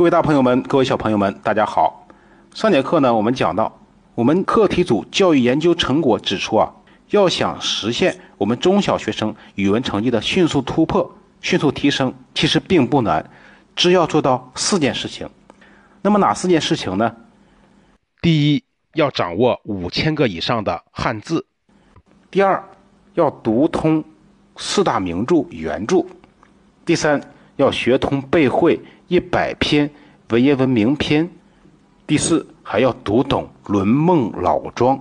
各位大朋友们，各位小朋友们，大家好。上节课呢，我们讲到，我们课题组教育研究成果指出啊，要想实现我们中小学生语文成绩的迅速突破、迅速提升，其实并不难，只要做到四件事情。那么哪四件事情呢？第一，要掌握五千个以上的汉字；第二，要读通四大名著原著；第三，要学通背会。一百篇文言文名篇，第四还要读懂《论孟》《老庄》。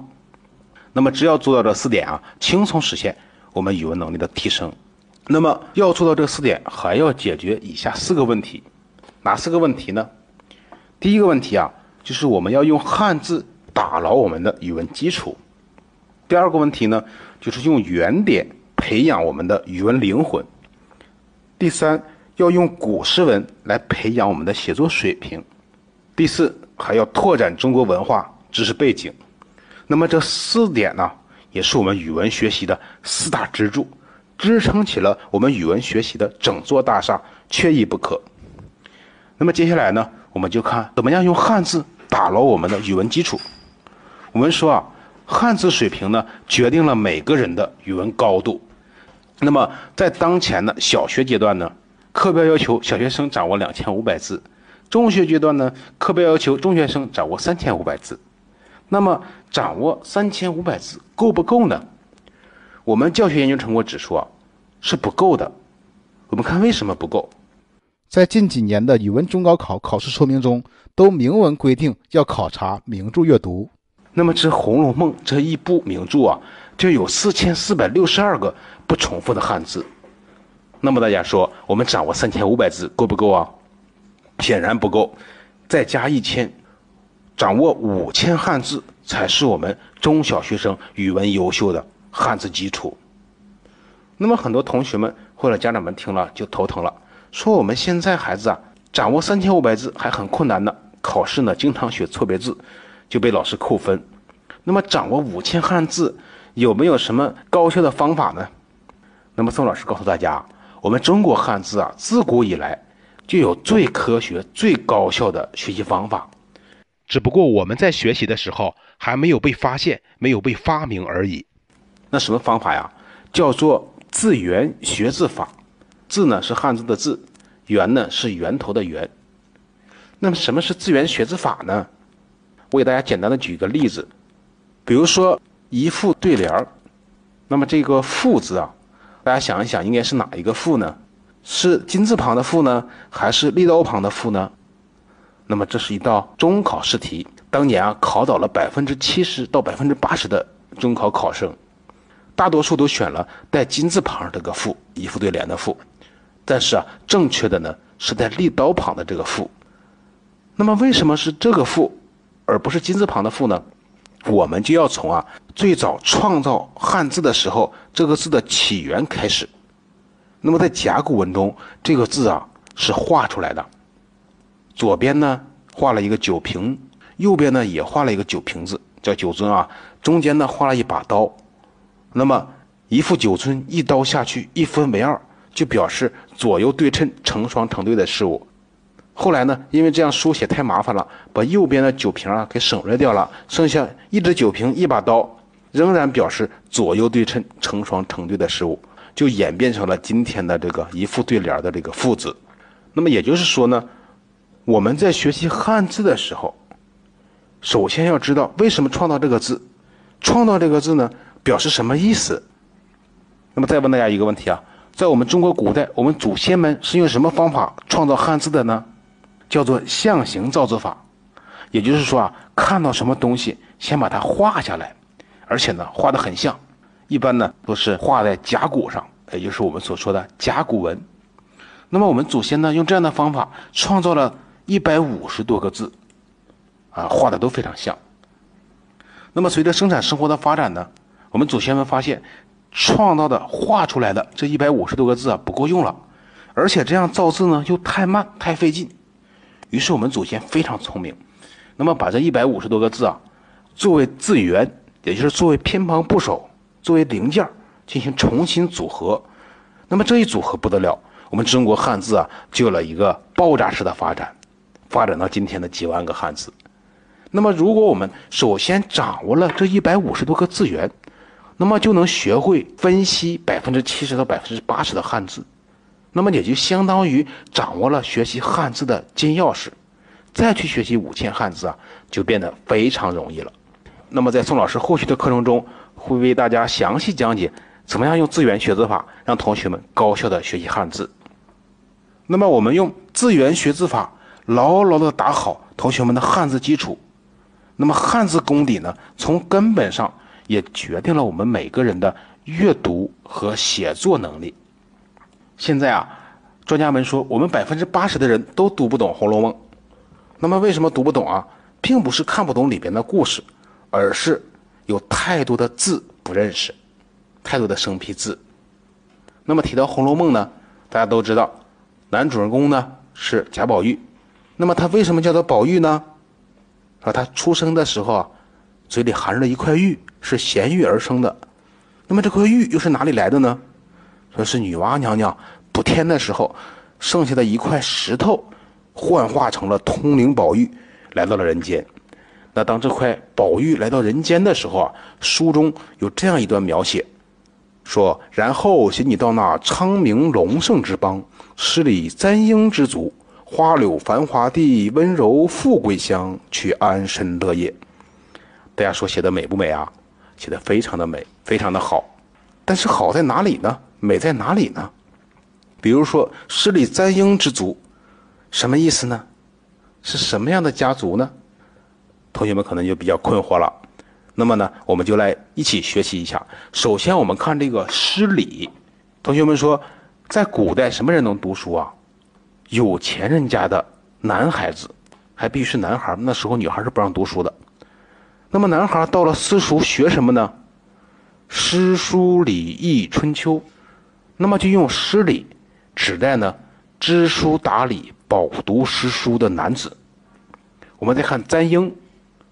那么只要做到这四点啊，轻松实现我们语文能力的提升。那么要做到这四点，还要解决以下四个问题。哪四个问题呢？第一个问题啊，就是我们要用汉字打牢我们的语文基础。第二个问题呢，就是用原点培养我们的语文灵魂。第三。要用古诗文来培养我们的写作水平。第四，还要拓展中国文化知识背景。那么这四点呢，也是我们语文学习的四大支柱，支撑起了我们语文学习的整座大厦，缺一不可。那么接下来呢，我们就看怎么样用汉字打牢我们的语文基础。我们说啊，汉字水平呢，决定了每个人的语文高度。那么在当前的小学阶段呢？课标要求小学生掌握两千五百字，中学阶段呢，课标要求中学生掌握三千五百字。那么，掌握三千五百字够不够呢？我们教学研究成果指出啊，是不够的。我们看为什么不够？在近几年的语文中高考考试说明中，都明文规定要考察名著阅读。那么，这《红楼梦》这一部名著啊，就有四千四百六十二个不重复的汉字。那么大家说，我们掌握三千五百字够不够啊？显然不够，再加一千，掌握五千汉字才是我们中小学生语文优秀的汉字基础。那么很多同学们或者家长们听了就头疼了，说我们现在孩子啊，掌握三千五百字还很困难呢，考试呢经常写错别字，就被老师扣分。那么掌握五千汉字有没有什么高效的方法呢？那么宋老师告诉大家。我们中国汉字啊，自古以来就有最科学、最高效的学习方法，只不过我们在学习的时候还没有被发现、没有被发明而已。那什么方法呀？叫做字源学字法。字呢是汉字的字，源呢是源头的源。那么什么是字源学字法呢？我给大家简单的举个例子，比如说一副对联儿，那么这个“副”字啊。大家想一想，应该是哪一个“复”呢？是金字旁的“复”呢，还是立刀旁的“复”呢？那么这是一道中考试题，当年啊考倒了百分之七十到百分之八十的中考考生，大多数都选了带金字旁这个“复”，一副对联的“复”。但是啊，正确的呢是带立刀旁的这个“复”。那么为什么是这个“复”，而不是金字旁的“复”呢？我们就要从啊最早创造汉字的时候这个字的起源开始。那么在甲骨文中，这个字啊是画出来的。左边呢画了一个酒瓶，右边呢也画了一个酒瓶子，叫酒樽啊。中间呢画了一把刀。那么一副酒樽一刀下去，一分为二，就表示左右对称、成双成对的事物。后来呢，因为这样书写太麻烦了，把右边的酒瓶啊给省略掉了，剩下一只酒瓶一把刀，仍然表示左右对称、成双成对的事物，就演变成了今天的这个一副对联的这个“副”字。那么也就是说呢，我们在学习汉字的时候，首先要知道为什么创造这个字，创造这个字呢，表示什么意思？那么再问大家一个问题啊，在我们中国古代，我们祖先们是用什么方法创造汉字的呢？叫做象形造字法，也就是说啊，看到什么东西，先把它画下来，而且呢，画的很像，一般呢都是画在甲骨上，也就是我们所说的甲骨文。那么我们祖先呢，用这样的方法创造了一百五十多个字，啊，画的都非常像。那么随着生产生活的发展呢，我们祖先们发现，创造的画出来的这一百五十多个字啊不够用了，而且这样造字呢又太慢太费劲。于是我们祖先非常聪明，那么把这一百五十多个字啊，作为字源，也就是作为偏旁部首，作为零件进行重新组合。那么这一组合不得了，我们中国汉字啊就有了一个爆炸式的发展。发展到今天的几万个汉字。那么，如果我们首先掌握了这一百五十多个字源，那么就能学会分析百分之七十到百分之八十的汉字，那么也就相当于掌握了学习汉字的金钥匙。再去学习五千汉字啊，就变得非常容易了。那么，在宋老师后续的课程中，会为大家详细讲解怎么样用字源学字法让同学们高效的学习汉字。那么，我们用字源学字法牢牢的打好同学们的汉字基础。那么，汉字功底呢，从根本上也决定了我们每个人的阅读和写作能力。现在啊，专家们说，我们百分之八十的人都读不懂《红楼梦》。那么，为什么读不懂啊？并不是看不懂里边的故事。而是有太多的字不认识，太多的生僻字。那么提到《红楼梦》呢，大家都知道，男主人公呢是贾宝玉。那么他为什么叫做宝玉呢？说他出生的时候啊，嘴里含着一块玉，是衔玉而生的。那么这块玉又是哪里来的呢？说是女娲娘娘补天的时候，剩下的一块石头，幻化成了通灵宝玉，来到了人间。那当这块宝玉来到人间的时候啊，书中有这样一段描写，说：“然后携你到那昌明隆盛之邦，十里簪缨之族，花柳繁华地，温柔富贵乡，去安身乐业。”大家说写的美不美啊？写的非常的美，非常的好。但是好在哪里呢？美在哪里呢？比如说“诗里簪缨之族”，什么意思呢？是什么样的家族呢？同学们可能就比较困惑了，那么呢，我们就来一起学习一下。首先，我们看这个“诗礼”。同学们说，在古代什么人能读书啊？有钱人家的男孩子，还必须是男孩。那时候女孩是不让读书的。那么男孩到了私塾学什么呢？诗书礼义春秋。那么就用“诗礼”指代呢知书达理、饱读诗书的男子。我们再看“簪缨”。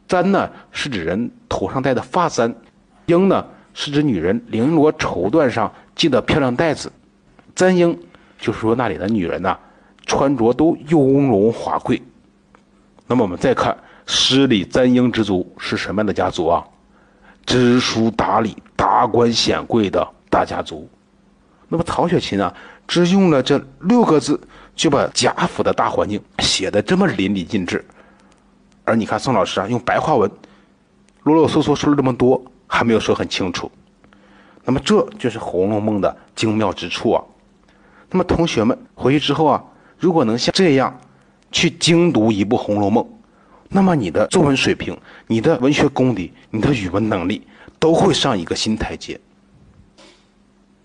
簪呢是指人头上戴的发簪，缨呢是指女人绫罗绸缎上系的漂亮带子。簪缨就是说那里的女人呐，穿着都雍容华贵。那么我们再看诗里簪缨之族是什么样的家族啊？知书达理、达官显贵的大家族。那么曹雪芹啊，只用了这六个字，就把贾府的大环境写的这么淋漓尽致。而你看宋老师啊，用白话文啰啰嗦嗦说了这么多，还没有说很清楚。那么这就是《红楼梦》的精妙之处啊。那么同学们回去之后啊，如果能像这样去精读一部《红楼梦》，那么你的作文水平、你的文学功底、你的语文能力都会上一个新台阶。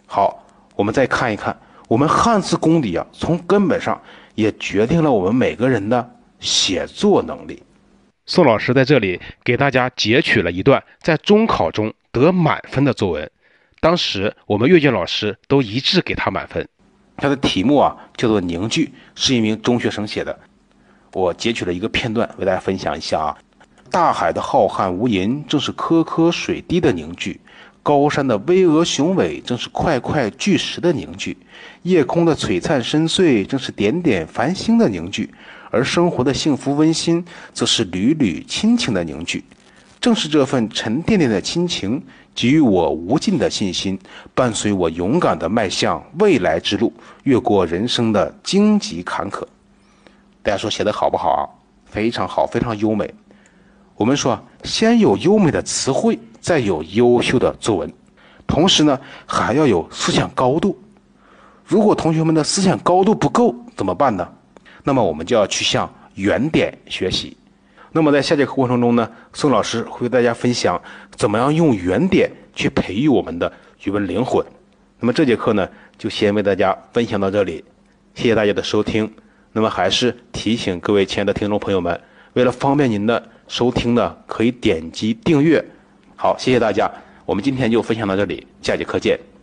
好，我们再看一看，我们汉字功底啊，从根本上也决定了我们每个人的写作能力。宋老师在这里给大家截取了一段在中考中得满分的作文，当时我们阅卷老师都一致给他满分。他的题目啊叫做《凝聚》，是一名中学生写的。我截取了一个片段为大家分享一下啊。大海的浩瀚无垠，正是颗颗水滴的凝聚；高山的巍峨雄伟，正是块块巨石的凝聚；夜空的璀璨深邃，正是点点繁星的凝聚。而生活的幸福温馨，则是缕缕亲情的凝聚。正是这份沉甸甸的亲情，给予我无尽的信心，伴随我勇敢地迈向未来之路，越过人生的荆棘坎坷。大家说写的好不好啊？非常好，非常优美。我们说，先有优美的词汇，再有优秀的作文，同时呢，还要有思想高度。如果同学们的思想高度不够，怎么办呢？那么我们就要去向原点学习。那么在下节课过程中呢，宋老师会为大家分享怎么样用原点去培育我们的语文灵魂。那么这节课呢，就先为大家分享到这里，谢谢大家的收听。那么还是提醒各位亲爱的听众朋友们，为了方便您的收听呢，可以点击订阅。好，谢谢大家，我们今天就分享到这里，下节课见。